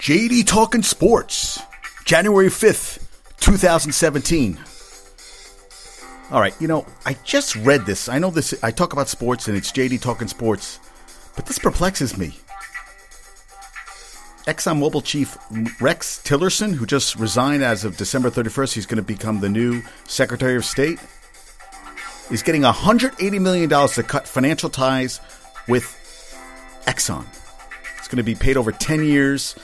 JD Talking Sports, January 5th, 2017. All right, you know, I just read this. I know this, I talk about sports and it's JD Talking Sports, but this perplexes me. ExxonMobil chief Rex Tillerson, who just resigned as of December 31st, he's going to become the new Secretary of State, is getting $180 million to cut financial ties with Exxon. It's going to be paid over 10 years,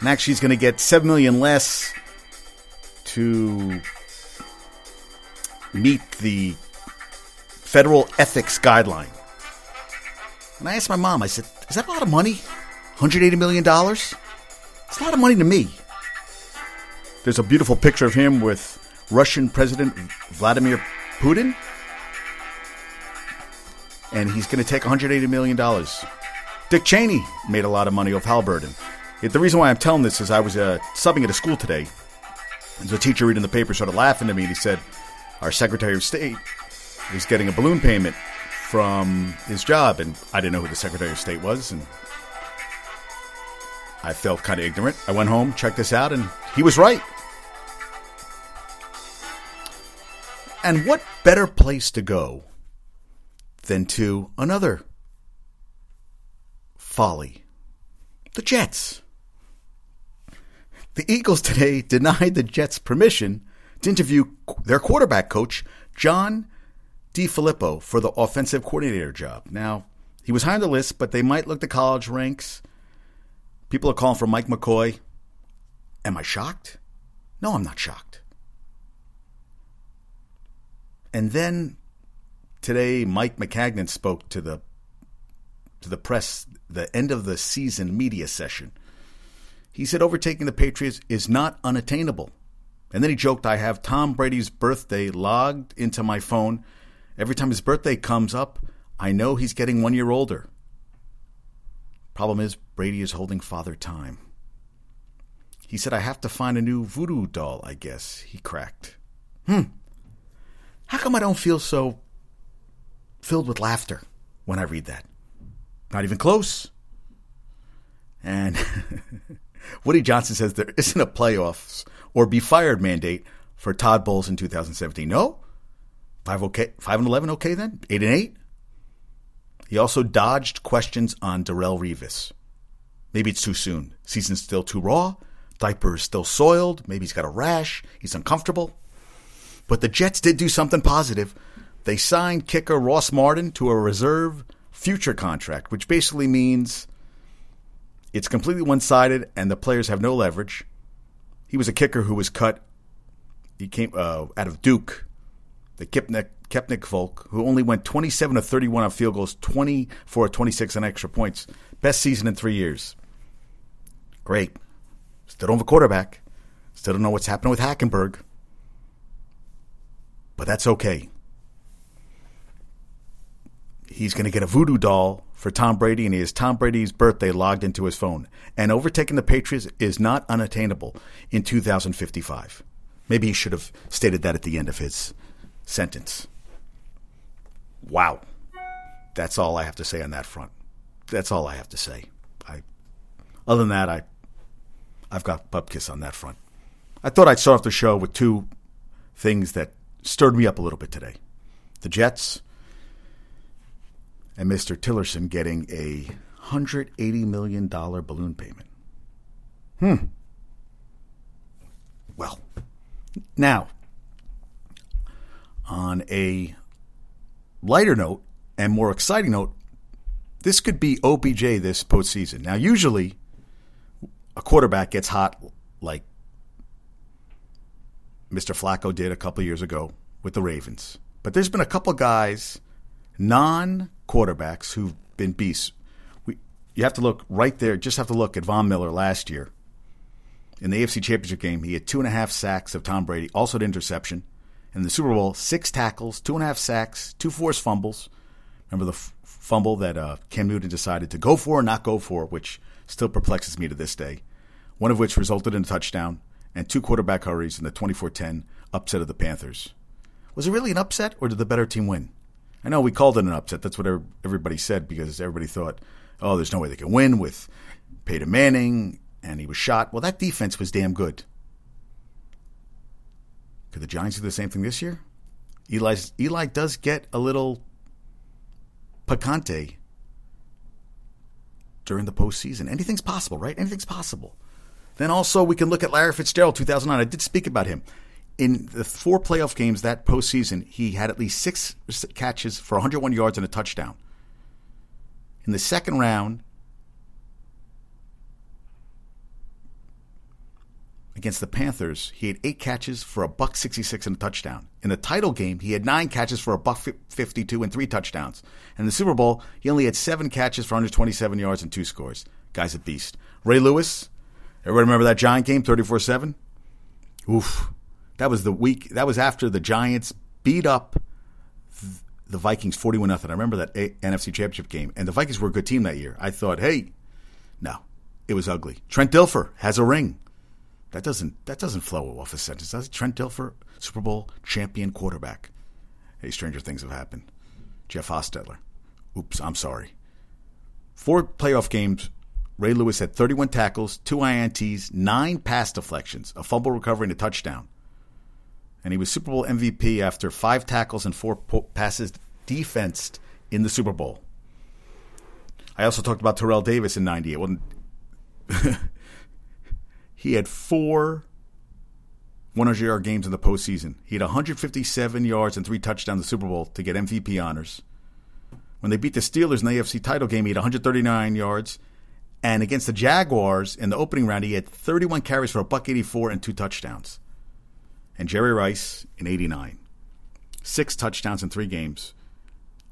and actually he's going to get 7 million less to meet the federal ethics guideline. And I asked my mom, I said, is that a lot of money? $180 million? It's a lot of money to me. There's a beautiful picture of him with Russian President Vladimir Putin. And he's going to take $180 million. Dick Cheney made a lot of money off Halliburton. The reason why I'm telling this is I was uh, subbing at a school today. A teacher reading the paper started laughing at me, and he said, Our Secretary of State is getting a balloon payment from his job. And I didn't know who the Secretary of State was. And I felt kind of ignorant. I went home, checked this out, and he was right. And what better place to go than to another folly? The Jets. The Eagles today denied the Jets permission to interview their quarterback coach, John DeFilippo, for the offensive coordinator job. Now, he was high on the list, but they might look the college ranks People are calling for Mike McCoy. Am I shocked? No, I'm not shocked. And then today, Mike Maccagnan spoke to the to the press the end of the season media session. He said overtaking the Patriots is not unattainable. And then he joked, I have Tom Brady's birthday logged into my phone. Every time his birthday comes up, I know he's getting one year older. Problem is, Brady is holding father time. He said, I have to find a new voodoo doll, I guess, he cracked. Hmm. How come I don't feel so filled with laughter when I read that? Not even close. And Woody Johnson says there isn't a playoffs or be fired mandate for Todd Bowles in 2017. No? Five okay, five and eleven okay then? Eight and eight? He also dodged questions on Darrelle Revis. Maybe it's too soon. Season's still too raw. Diaper is still soiled. Maybe he's got a rash. He's uncomfortable. But the Jets did do something positive. They signed kicker Ross Martin to a reserve future contract, which basically means it's completely one sided and the players have no leverage. He was a kicker who was cut. He came uh, out of Duke, the Kipnik, Kepnick Volk, who only went 27 to 31 on field goals, 24 26 on extra points. Best season in three years. Great. Still don't have a quarterback. Still don't know what's happening with Hackenberg. But that's okay. He's going to get a voodoo doll for Tom Brady, and he has Tom Brady's birthday logged into his phone. And overtaking the Patriots is not unattainable in 2055. Maybe he should have stated that at the end of his sentence. Wow. That's all I have to say on that front. That's all I have to say. I, other than that, I, I've got bupkis on that front. I thought I'd start off the show with two things that stirred me up a little bit today: the Jets and Mr. Tillerson getting a hundred eighty million dollar balloon payment. Hmm. Well, now on a lighter note and more exciting note, this could be OBJ this postseason. Now, usually a quarterback gets hot like Mr. Flacco did a couple years ago with the Ravens. But there's been a couple guys, non quarterbacks, who've been beasts. We, you have to look right there, just have to look at Von Miller last year. In the AFC Championship game, he had two and a half sacks of Tom Brady, also an interception in the Super Bowl, six tackles, two and a half sacks, two forced fumbles. Remember the f- fumble that uh, Cam Newton decided to go for or not go for, which still perplexes me to this day. One of which resulted in a touchdown and two quarterback hurries in the 24-10 upset of the Panthers. Was it really an upset, or did the better team win? I know we called it an upset. That's what everybody said because everybody thought, oh, there's no way they can win with Peyton Manning, and he was shot. Well, that defense was damn good. Could the Giants do the same thing this year? Eli Eli does get a little picante during the postseason. Anything's possible, right? Anything's possible. Then also we can look at Larry Fitzgerald, 2009. I did speak about him. In the four playoff games that postseason, he had at least six catches for 101 yards and a touchdown. In the second round, against the Panthers, he had eight catches for a buck 66 and a touchdown. In the title game, he had nine catches for a buck 52 and three touchdowns. And in the Super Bowl, he only had seven catches for 127 yards and two scores. Guy's a beast. Ray Lewis, everybody remember that Giant game, 34 7? Oof. That was the week, that was after the Giants beat up the Vikings 41 0. I remember that NFC Championship game. And the Vikings were a good team that year. I thought, hey, no, it was ugly. Trent Dilfer has a ring. That doesn't that doesn't flow off a sentence. Does Trent Dilfer, Super Bowl champion quarterback. Hey, stranger things have happened. Jeff Hostetler. Oops, I'm sorry. Four playoff games. Ray Lewis had 31 tackles, two INTs, nine pass deflections, a fumble recovery, and a touchdown. And he was Super Bowl MVP after five tackles and four passes defensed in the Super Bowl. I also talked about Terrell Davis in '98. wasn't He had four 100 yard games in the postseason. He had 157 yards and three touchdowns in the Super Bowl to get MVP honors. When they beat the Steelers in the AFC title game, he had 139 yards. And against the Jaguars in the opening round, he had 31 carries for a buck 84 and two touchdowns. And Jerry Rice in 89, six touchdowns in three games.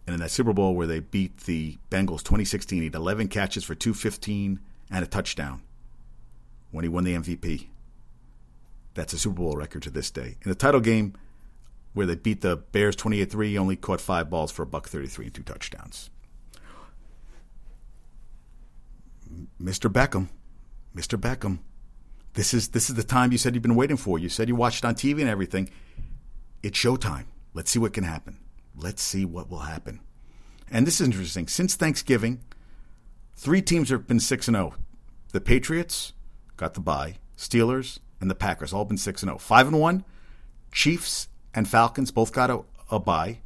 And in that Super Bowl where they beat the Bengals 2016, he had 11 catches for 215 and a touchdown when he won the MVP. That's a Super Bowl record to this day. In the title game, where they beat the Bears 28 3, he only caught five balls for a buck 33 and two touchdowns. Mr. Beckham, Mr. Beckham, this is this is the time you said you've been waiting for. You said you watched it on TV and everything. It's showtime. Let's see what can happen. Let's see what will happen. And this is interesting. Since Thanksgiving, three teams have been 6 and 0. The Patriots, got the bye. Steelers and the Packers all been six and zero. Oh. Five and one. Chiefs and Falcons both got a, a bye.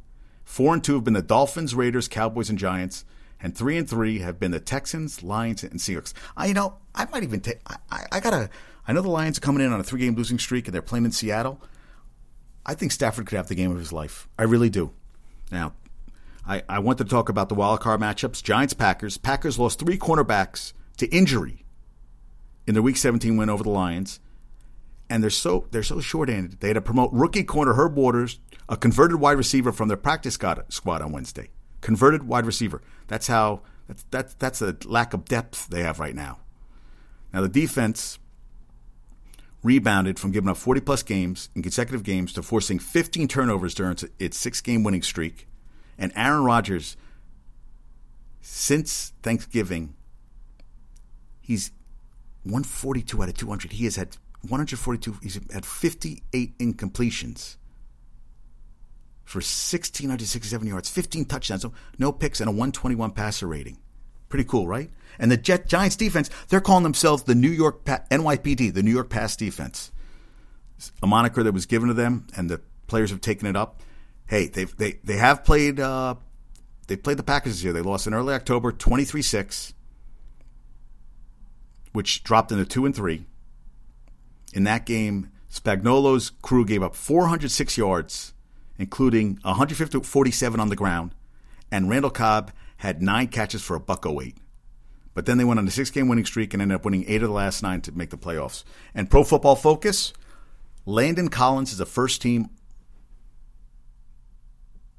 Four and two have been the Dolphins, Raiders, Cowboys, and Giants. And three and three have been the Texans, Lions, and Seahawks. I you know I might even take. I, I, I gotta. I know the Lions are coming in on a three-game losing streak, and they're playing in Seattle. I think Stafford could have the game of his life. I really do. Now, I, I want to talk about the wild card matchups. Giants, Packers. Packers lost three cornerbacks to injury in their Week 17 win over the Lions, and they're so they're so short-handed. They had to promote rookie corner Herb Waters, a converted wide receiver from their practice squad on Wednesday. Converted wide receiver. That's how that's that's that's a lack of depth they have right now. Now the defense rebounded from giving up 40 plus games in consecutive games to forcing 15 turnovers during its six game winning streak. And Aaron Rodgers, since Thanksgiving, he's 142 out of 200. He has had 142. He's had 58 incompletions for 1,667 yards, 15 touchdowns, no picks, and a 121 passer rating. Pretty cool, right? And the Jet Giants defense, they're calling themselves the New York pa- NYPD, the New York Pass Defense. A moniker that was given to them, and the players have taken it up. Hey, they they they have played. Uh, they played the Packers this year. They lost in early October, 23-6 which dropped into two and three. In that game, Spagnuolo's crew gave up 406 yards, including 147 on the ground, and Randall Cobb had nine catches for a buck 08. But then they went on a six game winning streak and ended up winning eight of the last nine to make the playoffs. And Pro Football Focus, Landon Collins is a first team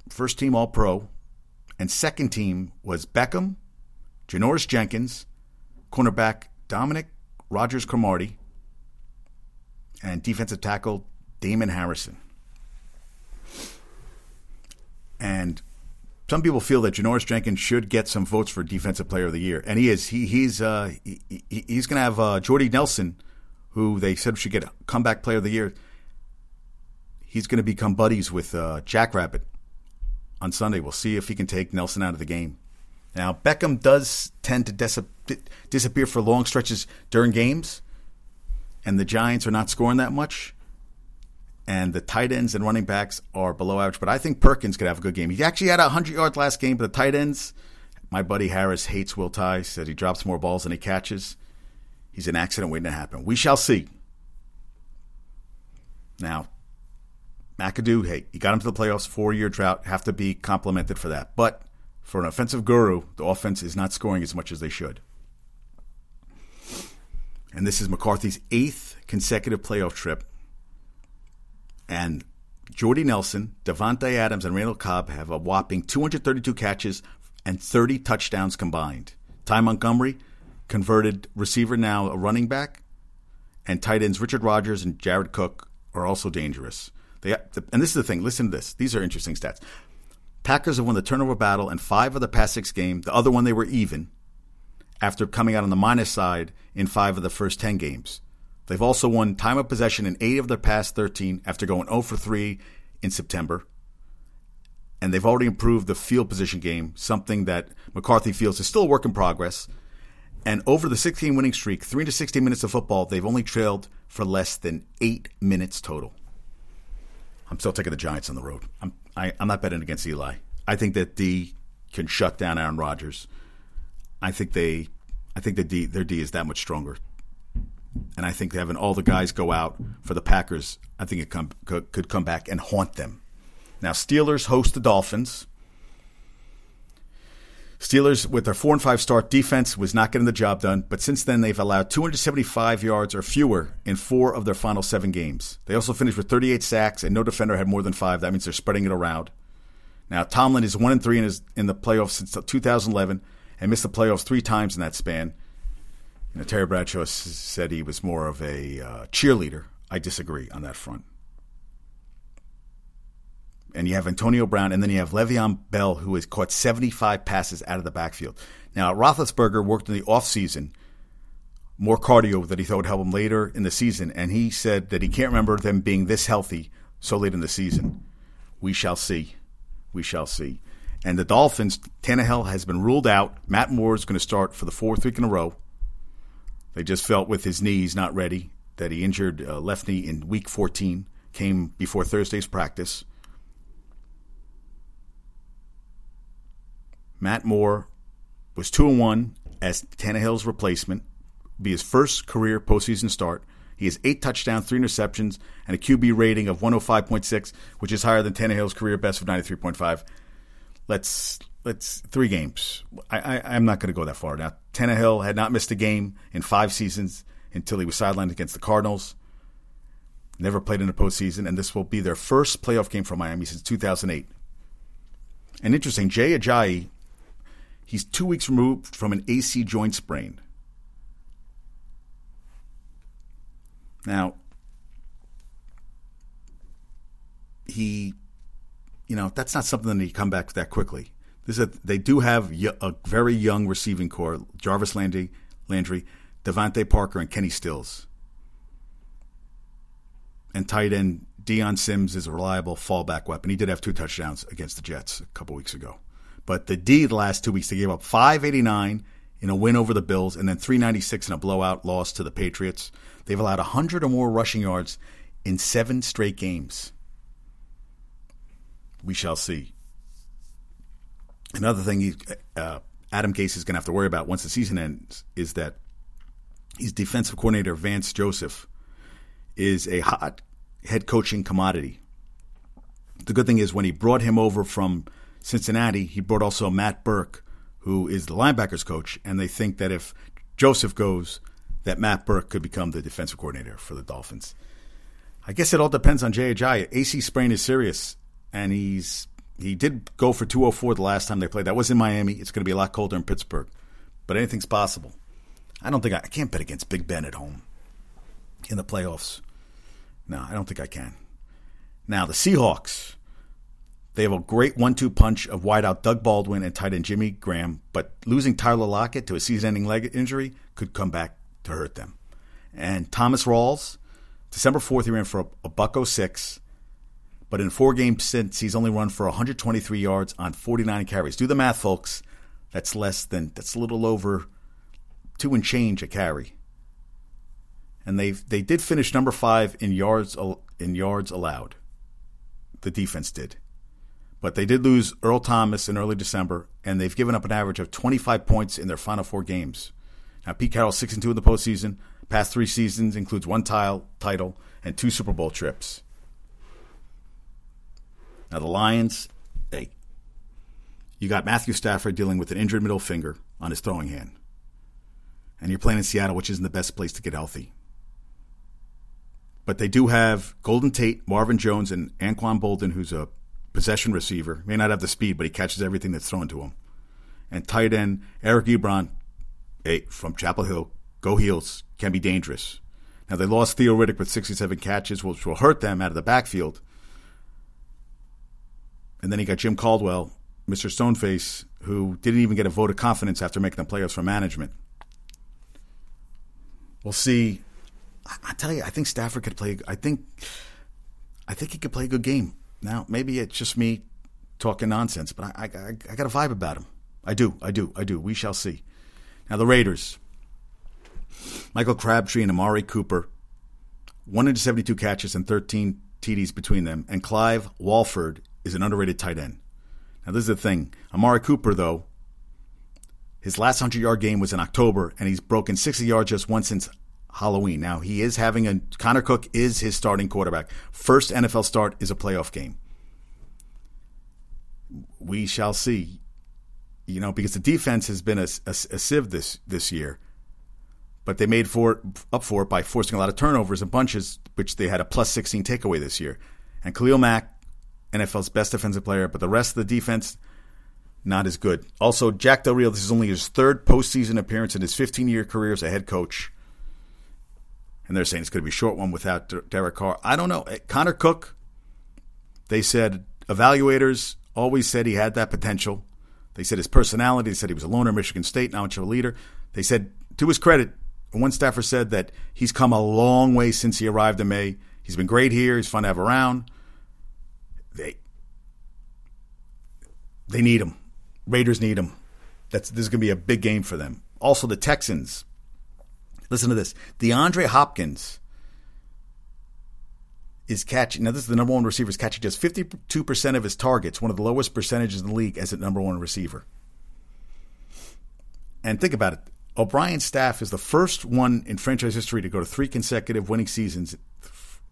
first team all pro, and second team was Beckham, Janoris Jenkins, cornerback Dominique Rodgers Cromartie, and defensive tackle Damon Harrison. And some people feel that Janoris Jenkins should get some votes for Defensive Player of the Year, and he is. He, he's uh, he, he's going to have uh, Jordy Nelson, who they said should get a Comeback Player of the Year. He's going to become buddies with uh, Jackrabbit on Sunday. We'll see if he can take Nelson out of the game. Now, Beckham does tend to dis- disappear for long stretches during games. and the Giants are not scoring that much, and the tight ends and running backs are below average. But I think Perkins could have a good game. He actually had a 100 yards last game, but the tight ends, my buddy Harris hates Will Tye, said he drops more balls than he catches. He's an accident waiting to happen. We shall see. Now, McAdoo, hey, he got him to the playoffs, four year drought, have to be complimented for that. But for an offensive guru, the offense is not scoring as much as they should. And this is McCarthy's eighth consecutive playoff trip. And Jordy Nelson, Davante Adams, and Randall Cobb have a whopping 232 catches and 30 touchdowns combined. Ty Montgomery, converted receiver now a running back, and tight ends Richard Rodgers and Jared Cook are also dangerous. They, and this is the thing. Listen to this. These are interesting stats. Packers have won the turnover battle in five of the past six games. The other one they were even after coming out on the minus side in five of the first ten games. They've also won time of possession in eight of their past 13 after going 0 for 3 in September. And they've already improved the field position game, something that McCarthy feels is still a work in progress. And over the 16 winning streak, 3 to 16 minutes of football, they've only trailed for less than eight minutes total. I'm still taking the Giants on the road. I'm I, i am not betting against Eli. I think that D can shut down Aaron Rodgers. I think they, I think the D, their D is that much stronger, and I think having all the guys go out for the Packers, I think it come, could, come back and haunt them. Now Steelers host the Dolphins. Steelers, with their four and five start defense, was not getting the job done, but since then they've allowed 275 yards or fewer in four of their final seven games. They also finished with 38 sacks, and no defender had more than five. That means they're spreading it around. Now Tomlin is one and three in his in the playoffs since 2011, and missed the playoffs three times in that span. You know, Terry Bradshaw said he was more of a uh, cheerleader. I disagree on that front and you have Antonio Brown, and then you have Le'Veon Bell, who has caught 75 passes out of the backfield. Now, Roethlisberger worked in the offseason more cardio that he thought would help him later in the season, and he said that he can't remember them being this healthy so late in the season. We shall see. We shall see. And the Dolphins, Tannehill has been ruled out. Matt Moore is going to start for the fourth week in a row. They just felt with his knees not ready that he injured uh, left knee in week 14, came before Thursday's practice. Matt Moore was 2 and 1 as Tannehill's replacement, be his first career postseason start. He has eight touchdowns, three interceptions, and a QB rating of 105.6, which is higher than Tannehill's career best of 93.5. Let's let's three games. I, I am not going to go that far now. Tannehill had not missed a game in five seasons until he was sidelined against the Cardinals. Never played in the postseason, and this will be their first playoff game for Miami since 2008. And interesting, Jay Ajayi He's two weeks removed from an AC joint sprain. Now, he, you know, that's not something that he come back that quickly. Is they do have a very young receiving core: Jarvis Landry, Landry, DeVante Parker, and Kenny Stills. And tight end Dion Sims is a reliable fallback weapon. He did have two touchdowns against the Jets a couple weeks ago. But the D the last two weeks, they gave up 589 in a win over the Bills and then 396 in a blowout loss to the Patriots. They've allowed 100 or more rushing yards in seven straight games. We shall see. Another thing he, uh, Adam Gase is going to have to worry about once the season ends is that his defensive coordinator, Vance Joseph, is a hot head coaching commodity. The good thing is when he brought him over from Cincinnati, he brought also Matt Burke, who is the linebackers coach, and they think that if Joseph goes, that Matt Burke could become the defensive coordinator for the Dolphins. I guess it all depends on Jay Ajayi. AC sprain is serious, and he's he did go for 204 the last time they played. That was in Miami. It's going to be a lot colder in Pittsburgh, but anything's possible. I don't think I, I can't bet against Big Ben at home in the playoffs. No, I don't think I can. Now the Seahawks. They have a great one-two punch of wideout Doug Baldwin and tight end Jimmy Graham, but losing Tyler Lockett to a season-ending leg injury could come back to hurt them. And Thomas Rawls, December 4th, he ran for a, a buck 06, but in four games since, he's only run for 123 yards on 49 carries. Do the math, folks. That's less than, that's a little over two and change a carry. and they they did finish number five in yards in yards allowed. The defense did, but they did lose Earl Thomas in early December, and they've given up an average of 25 points in their final four games. Now Pete Carroll six and two in the postseason. Past three seasons includes one tile title and two Super Bowl trips. Now the Lions, hey, you got Matthew Stafford dealing with an injured middle finger on his throwing hand. And you're playing in Seattle, which isn't the best place to get healthy. But they do have Golden Tate, Marvin Jones, and Anquan Boldin, who's a possession receiver. May not have the speed, but he catches everything that's thrown to him. And tight end Eric Ebron, hey, from Chapel Hill, go heels, can be dangerous. Now they lost Theo Riddick with 67 catches, which will hurt them out of the backfield. And then he got Jim Caldwell, Mr. Stoneface, who didn't even get a vote of confidence after making the playoffs for management. We'll see. I, tell you, I think Stafford could play. I think, I think he could play a good game. Now, maybe it's just me talking nonsense, but I, I, I got a vibe about him. I do, I do, I do. We shall see. Now the Raiders. Michael Crabtree and Amari Cooper, 172 catches and 13 TDs between them, and Clive Walford is an underrated tight end. Now, this is the thing. Amari Cooper, though, his last 100 yard game was in October, and he's broken 60 yards just once since Halloween. Now, he is having a. Connor Cook is his starting quarterback. First NFL start is a playoff game. We shall see. You know, because the defense has been a, a, a sieve this, this year, but they made for up for it by forcing a lot of turnovers and bunches, which they had a plus 16 takeaway this year. And Khalil Mack NFL's best defensive player, but the rest of the defense, not as good. Also, Jack Del Rio, this is only his third postseason appearance in his 15 year career as a head coach. And they're saying it's going to be a short one without Derek Carr. I don't know. Eh, Connor Cook, they said evaluators always said he had that potential. They said his personality, they said he was a loner Michigan State, of a leader. They said, to his credit, one staffer said that he's come a long way since he arrived in May. He's been great here. He's fun to have around they they need him. Raiders need him. That's this is going to be a big game for them. Also, the Texans. Listen to this: DeAndre Hopkins is catching. Now, this is the number one receiver. Is catching just fifty-two percent of his targets, one of the lowest percentages in the league as a number one receiver. And think about it: O'Brien's staff is the first one in franchise history to go to three consecutive winning seasons,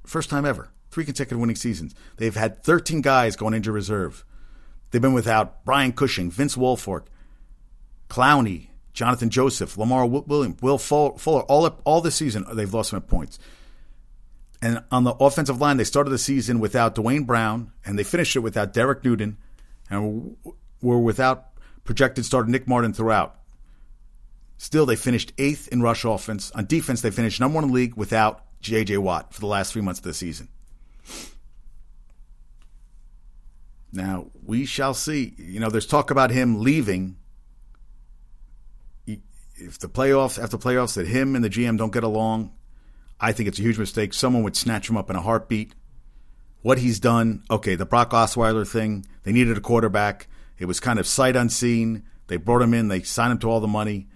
first time ever three consecutive winning seasons. They've had 13 guys going into reserve. They've been without Brian Cushing, Vince Wilfork, Clowney, Jonathan Joseph, Lamar Williams, Will Fuller. All all this season they've lost some points. And on the offensive line, they started the season without Duane Brown, and they finished it without Derek Newton, and were without projected starter Nick Martin throughout. Still, they finished eighth in rush offense. On defense, they finished number one in the league without J.J. Watt for the last three months of the season. Now, we shall see. You know, there's talk about him leaving. If the playoffs, after playoffs, that him and the GM don't get along, I think it's a huge mistake. Someone would snatch him up in a heartbeat. What he's done, okay, the Brock Osweiler thing, they needed a quarterback. It was kind of sight unseen. They brought him in, they signed him to all the money.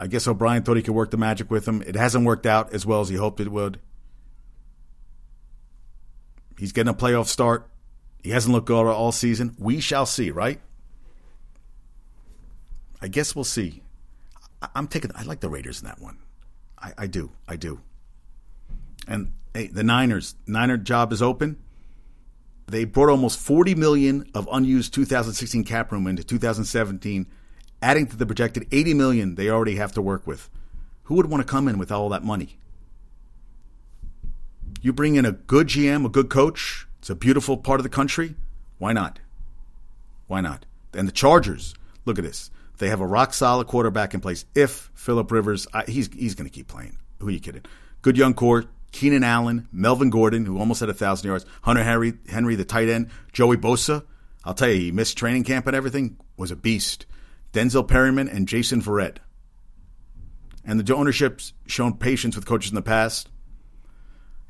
I guess O'Brien thought he could work the magic with him. It hasn't worked out as well as he hoped it would. He's getting a playoff start. He hasn't looked good all season. We shall see, right? I guess we'll see. I'm taking. I like the Raiders in that one. I, I do. I do. And hey, the Niners. Niner job is open. They brought almost 40 million of unused 2016 cap room into 2017, adding to the projected 80 million they already have to work with. Who would want to come in with all that money? You bring in a good GM, a good coach. It's a beautiful part of the country. Why not? Why not? And the Chargers, look at this. They have a rock solid quarterback in place. If Philip Rivers, I, he's he's going to keep playing. Who are you kidding? Good young core. Keenan Allen, Melvin Gordon, who almost had a thousand yards. Hunter Henry, Henry, the tight end. Joey Bosa. I'll tell you, he missed training camp and everything. Was a beast. Denzel Perryman and Jason Verrett. And the ownership's shown patience with coaches in the past.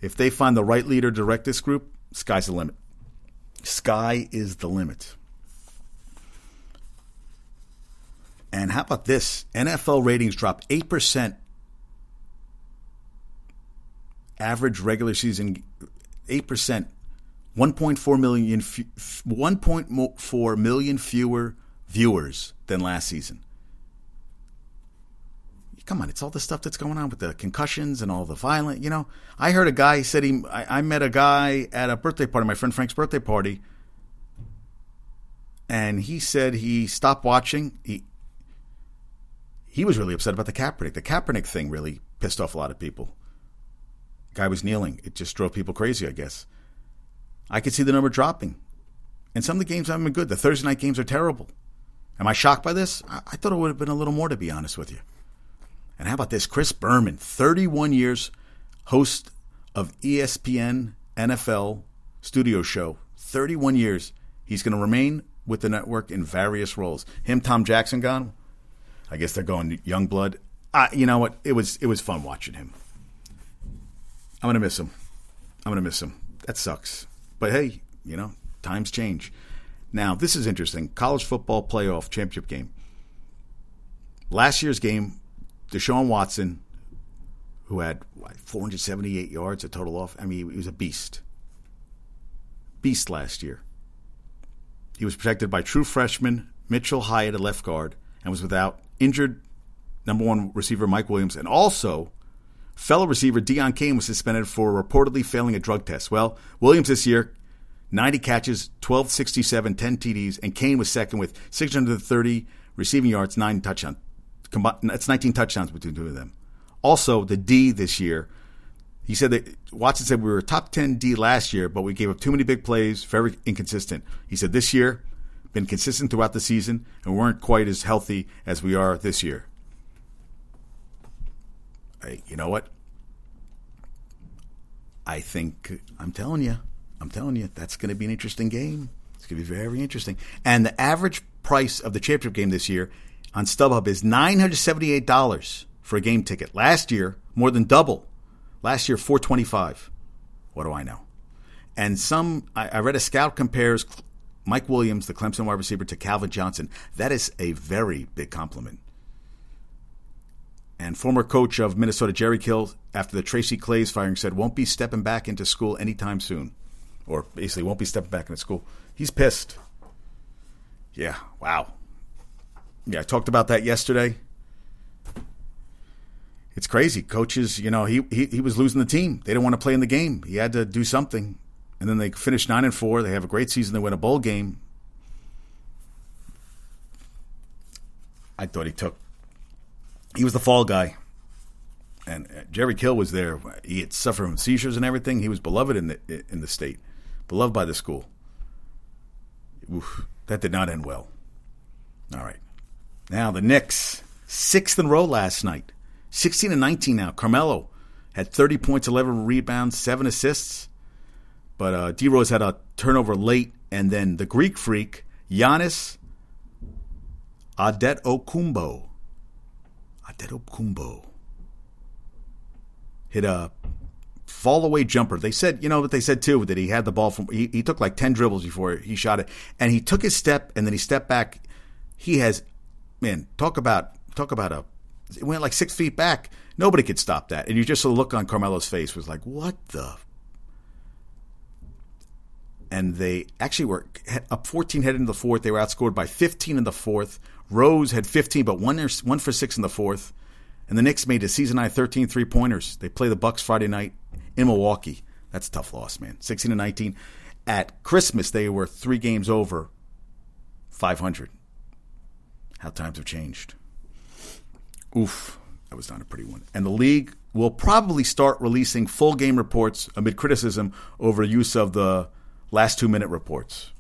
If they find the right leader to direct this group, sky's the limit. Sky is the limit. And how about this? NFL ratings dropped 8% average regular season 8%, 1.4 million 1.4 million fewer viewers than last season. Come on, it's all the stuff that's going on with the concussions and all the violent. You know, I heard a guy said he. I, I met a guy at a birthday party, my friend Frank's birthday party, and he said he stopped watching. He he was really upset about the Kaepernick. The Kaepernick thing really pissed off a lot of people. Guy was kneeling. It just drove people crazy, I guess. I could see the number dropping. And some of the games haven't been good. The Thursday night games are terrible. Am I shocked by this? I, I thought it would have been a little more, to be honest with you. And how about this? Chris Berman, 31 years, host of ESPN NFL studio show. 31 years. He's going to remain with the network in various roles. Him, Tom Jackson gone. I guess they're going young blood. Uh, you know what? It was it was fun watching him. I'm gonna miss him. I'm gonna miss him. That sucks. But hey, you know, times change. Now, this is interesting. College football playoff championship game. Last year's game, Deshaun Watson, who had what, 478 yards a total off. I mean, he was a beast. Beast last year. He was protected by true freshman Mitchell Hyatt at left guard and was without injured number one receiver Mike Williams and also fellow receiver Deon Cain was suspended for reportedly failing a drug test. Well, Williams this year 90 catches, 1267, 10 TDs, and Cain was second with 630 receiving yards, nine touchdowns. That's 19 touchdowns between two of them. Also, the D this year, he said that Watson said we were top 10 D last year, but we gave up too many big plays, very inconsistent. He said this year, been consistent throughout the season, and weren't quite as healthy as we are this year. Hey, you know what? I think I'm telling you, I'm telling you, that's going to be an interesting game. It's going to be very interesting. And the average price of the championship game this year on StubHub is $978 for a game ticket. Last year, more than double. Last year, 425 What do I know? And some, I, I read a scout compares Mike Williams, the Clemson wide receiver, to Calvin Johnson. That is a very big compliment. And former coach of Minnesota, Jerry Kill, after the Tracy Claeys firing, said won't be stepping back into school anytime soon or basically won't be stepping back into school. He's pissed. Yeah, wow. Yeah, I talked about that yesterday. It's crazy. Coaches, you know, he, he he was losing the team. They didn't want to play in the game. He had to do something. And then they finish nine and four. They have a great season. They win a bowl game. I thought he took. He was the fall guy and uh, Jerry Kill was there. He had suffered from seizures and everything. He was beloved in the in the state beloved by the school. Oof, that did not end well. All right. Now, the Knicks, sixth in row last night. 16 and 19 now. Carmelo had 30 points, 11 rebounds, 7 assists. But uh, D Rose had a turnover late. And then the Greek freak, Giannis Antetokounmpo. Adet Okumbo. Hit a fall away jumper. They said, you know what they said too, that he had the ball from, he, he took like 10 dribbles before he shot it. And he took his step and then he stepped back. He has, man, talk about, talk about a, it went like six feet back. Nobody could stop that. And you just look on Carmelo's face was like, what the? And they actually were up 14 heading into the fourth. They were outscored by 15 in the fourth. Rose had 15, but one, one for six in the fourth. And the Knicks made a season high 13 three pointers. They play the Bucks Friday night in Milwaukee. That's a tough loss, man. 16 to 19. At Christmas, they were three games over 500. How times have changed. Oof, that was not a pretty one. And the league will probably start releasing full game reports amid criticism over use of the last two minute reports.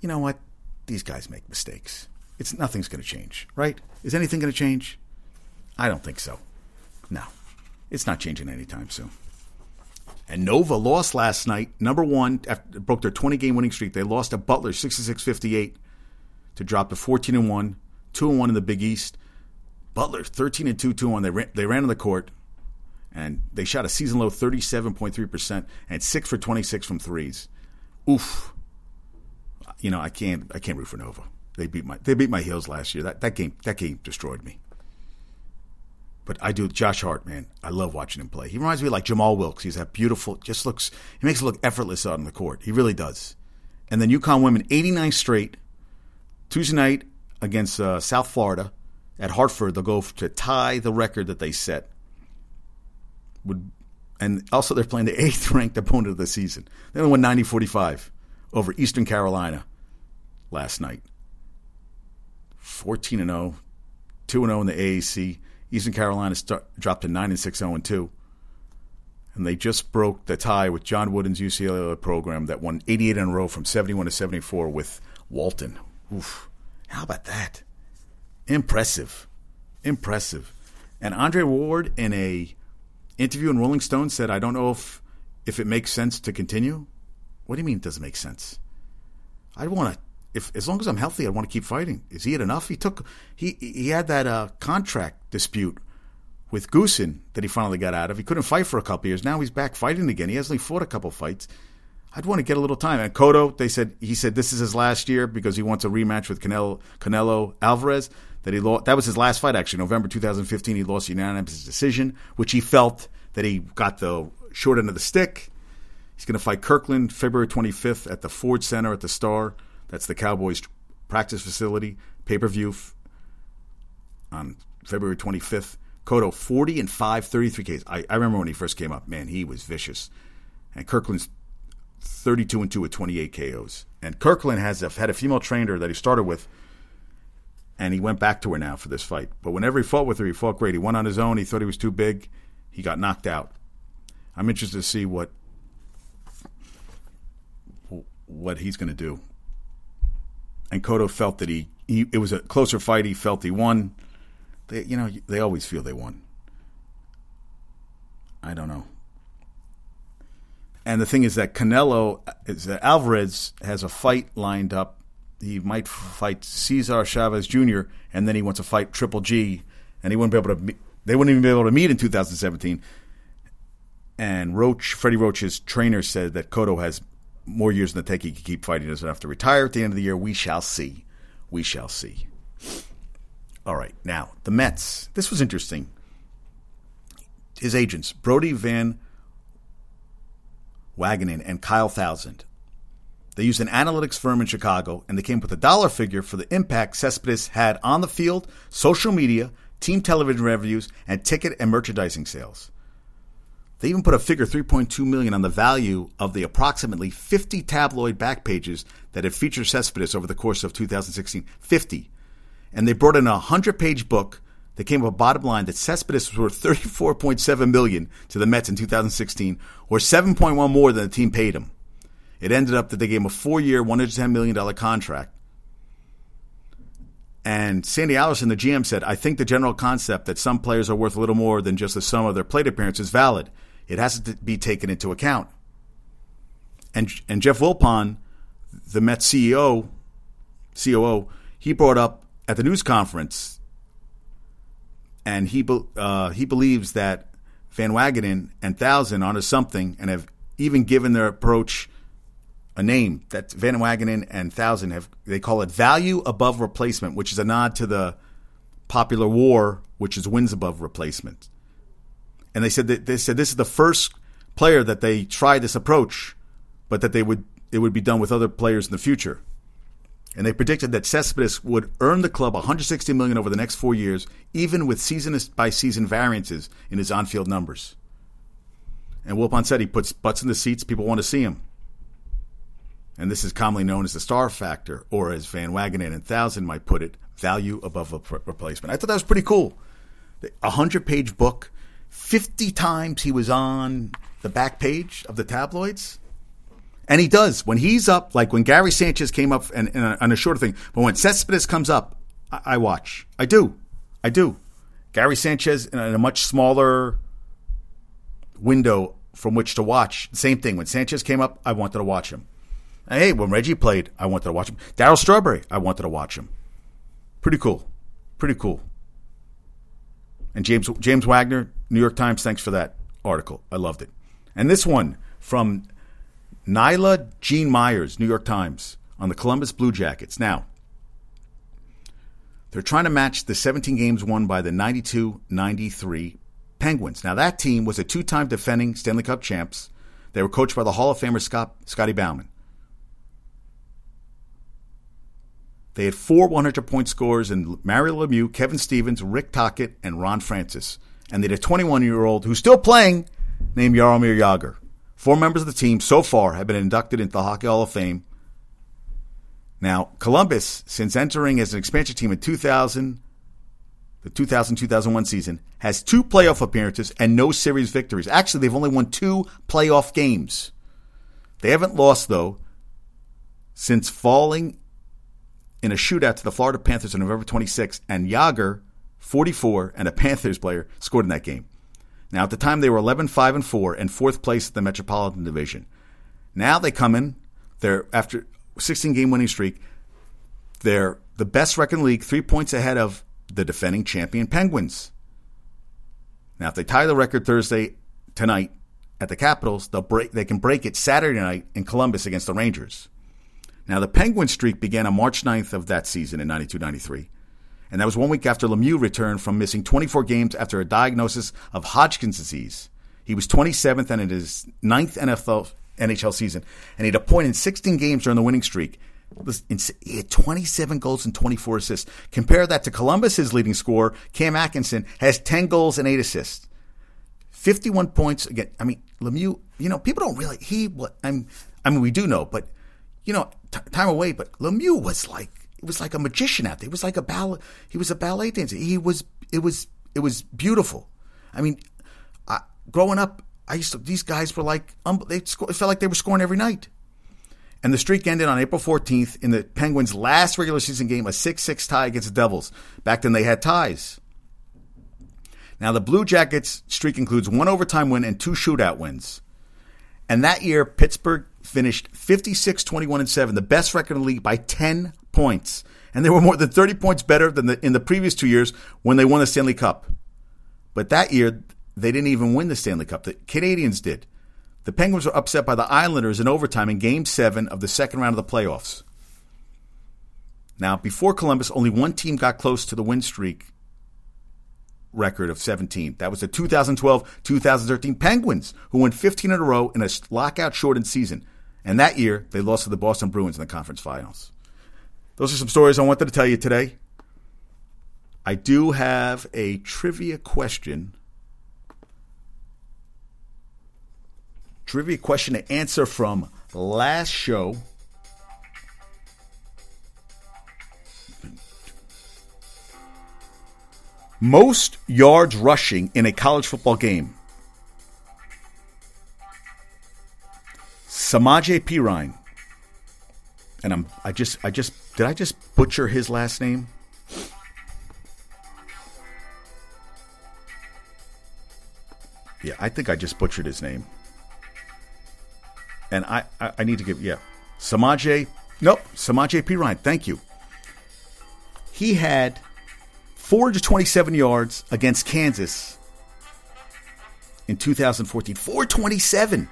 You know what? These guys make mistakes. It's nothing's going to change, right? Is anything going to change? I don't think so. No. It's not changing anytime soon. And Nova lost last night, number one, after, broke their 20 game winning streak. They lost to Butler 66 58 to drop to 14 and 1, 2 and 1 in the Big East. Butler 13 and 2, 2 and 1. They ran, they ran on the court and they shot a season low 37.3% and 6 for 26 from threes. Oof. You know, I can't I can't root for Nova. They beat my they beat my heels last year. That that game that game destroyed me. But I do Josh Hart, man. I love watching him play. He reminds me like Jamaal Wilkes. He's that beautiful, just looks. He makes it look effortless out on the court. He really does. And then UConn women, 89 straight. Tuesday night against uh, South Florida at Hartford, they'll go to tie the record that they set. Would and also they're playing the eighth ranked opponent of the season. They only won 90-45 over Eastern Carolina last night. 14 and 0, 2 and 0 in the AAC. Eastern Carolina start, dropped to 9 and 6 0 and 2. And they just broke the tie with John Wooden's UCLA program that won 88 in a row from 71 to 74 with Walton. Oof. How about that? Impressive. Impressive. And Andre Ward in a interview in Rolling Stone said, I don't know if if it makes sense to continue. What do you mean it doesn't make sense? I want to if as long as I'm healthy, I want to keep fighting. Is he had enough? He took he he had that uh, contract dispute with Goossen that he finally got out of. He couldn't fight for a couple years. Now he's back fighting again. He hasn't fought a couple fights. I'd want to get a little time. And Cotto, they said he said this is his last year because he wants a rematch with Canelo, Canelo Alvarez. That he lost. That was his last fight actually. November 2015, he lost unanimous decision, which he felt that he got the short end of the stick. He's going to fight Kirkland February 25th at the Ford Center at the Star. That's the Cowboys practice facility. Pay per view f- on February 25th. Cotto 40 and 5, 33 Ks. I, I remember when he first came up, man, he was vicious. And Kirkland's 32 and 2 with 28 KOs. And Kirkland has a, had a female trainer that he started with, and he went back to her now for this fight. But whenever he fought with her, he fought great. He went on his own. He thought he was too big. He got knocked out. I'm interested to see what what he's going to do. And Cotto felt that he, he it was a closer fight. He felt he won. They, you know, they always feel they won. I don't know. And the thing is that Canelo, is that Alvarez has a fight lined up. He might fight Cesar Chavez Jr. and then he wants to fight Triple G, and he wouldn't be able to. They wouldn't even be able to meet in 2017. And Roach, Freddie Roach's trainer, said that Cotto has more years in the tank. He can keep fighting. Doesn't have to retire at the end of the year. We shall see. We shall see. All right, now the Mets. This was interesting. His agents, Brodie Van Wagenen and Kyle Thousand. They used an analytics firm in Chicago and they came up with a dollar figure for the impact Cespedes had on the field, social media, team television revenues, and ticket and merchandising sales. They even put a figure 3.2 million on the value of the approximately 50 tabloid back pages that had featured Cespedes over the course of 2016. 50. And they brought in a 100-page book that came up a bottom line that Cespedes was worth 34.7 million to the Mets in 2016, or 7.1 more than the team paid him. It ended up that they gave him a four-year, 110 million dollar contract. And Sandy Alderson, the GM, said, "I think the general concept that some players are worth a little more than just the sum of their plate appearances is valid. It has to be taken into account." And and Jeff Wilpon, the Mets CEO, COO, he brought up at the news conference and he uh, he believes that Van Wagenen and Thousand onto something, and have even given their approach a name that Van Wagenen and Thousand have. They call it value above replacement, which is a nod to the popular war, which is wins above replacement. And they said that they said this is the first player that they tried this approach, but that they would it would be done with other players in the future and they predicted that Cespedes would earn the club 160 million over the next four years, even with season by season variances in his on-field numbers. And Wilpon said he puts butts in the seats; people want to see him. And this is commonly known as the star factor, or as Van Wagenen and Thousand might put it, value above a replacement. I thought that was pretty cool. A hundred-page book, fifty times he was on the back page of the tabloids. And he does. When he's up, like when Gary Sanchez came up and, and uh, on a shorter thing, but when Cespedes comes up, I, I, watch. I do. I do. Gary Sanchez in a, in a much smaller window from which to watch. Same thing. When Sanchez came up, I wanted to watch him. And hey, when Reggie played, I wanted to watch him. Darryl Strawberry, I wanted to watch him. Pretty cool. Pretty cool. And James James Wagner, New York Times, thanks for that article. I loved it. And this one from Nyla Jean Myers, New York Times, on the Columbus Blue Jackets. Now, They're trying to match the 17 games won by the 92 93 Penguins. Now, that team was a two time defending Stanley Cup champs. They were coached by the Hall of Famer Scott, Scotty Bowman. They had four 100 point scorers in Mario Lemieux, Kevin Stevens, Rick Tocchet, and Ron Francis. And they had a 21 year old who's still playing named Jaromir Jagr. Four members of the team so far have been inducted into the Hockey Hall of Fame. Now, Columbus, since entering as an expansion team in 2000, the 2000 2001 season, has two playoff appearances and no series victories. Actually, they've only won two playoff games. They haven't lost, though, since falling in a shootout to the Florida Panthers on November 26, and Jagr, 44, and a Panthers player scored in that game. Now, at the time, they were 11 5 and 4 and fourth place in the Metropolitan Division. Now they come in, they're after 16 game winning streak. They're the best record in the league, three points ahead of the defending champion Penguins. Now, if they tie the record Thursday tonight at the Capitals, they'll break. They can break it Saturday night in Columbus against the Rangers. Now, the Penguin streak began on March 9th of that season in 92 93. And that was one week after Lemieux returned from missing 24 games after a diagnosis of Hodgkin's disease. He was 27th and in his ninth NFL, NHL season, and he had a point in 16 games during the winning streak. He had 27 goals and 24 assists. Compare that to Columbus's leading scorer, Cam Atkinson, has 10 goals and 8 assists. 51 points again. I mean, Lemieux, you know, people don't really, he, I'm, I mean, we do know, but, you know, t- time away, but Lemieux was like, it was like a magician out there. He was like a ballet, he was a ballet dancer. He was, it was, it was beautiful. I mean, I, growing up, I used to, these guys were like, um, they sco- it felt like they were scoring every night. And the streak ended on April 14th in the Penguins' last regular season game, a 6 6 tie against the Devils. Back then they had ties. Now, the Blue Jackets streak includes one overtime win and two shootout wins. And that year, Pittsburgh finished 56 21 and 7, the best record in the league by 10 points. And they were more than 30 points better than the, in the previous two years when they won the Stanley Cup. But that year, they didn't even win the Stanley Cup. The Canadiens did. The Penguins were upset by the Islanders in overtime in Game 7 of the second round of the playoffs. Now, before Columbus, only one team got close to the win streak record of 17. That was the 2012 2013 Penguins, who won 15 in a row in a lockout shortened season. And that year, they lost to the Boston Bruins in the conference finals. Those are some stories I wanted to tell you today. I do have a trivia question trivia question to answer from last show. Most yards rushing in a college football game. Samaje Perine. And I'm I just I just did I just butcher his last name? Yeah, I think I just butchered his name and I, I, I need to give yeah, Samaje. Nope, Samaje Perine. Thank you. He had 427 yards against Kansas in 2014. 427,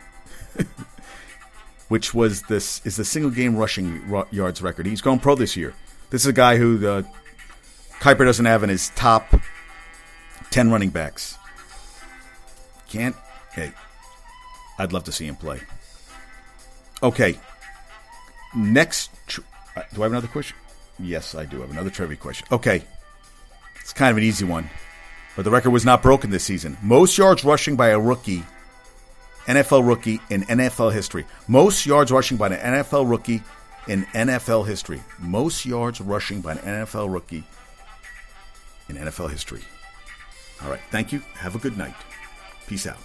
which was this is the single game rushing yards record. He's going pro this year. This is a guy who the Kiper doesn't have in his top 10 running backs. Can't. Hey, I'd love to see him play. Okay. Next. Uh, do I have another question? Yes, I do have another trivia question. Okay. It's kind of an easy one. But the record was not broken this season. Most yards rushing by a rookie, NFL rookie in NFL history. Most yards rushing by an NFL rookie in NFL history. Most yards rushing by an NFL rookie in NFL history. All right. Thank you. Have a good night. Peace out.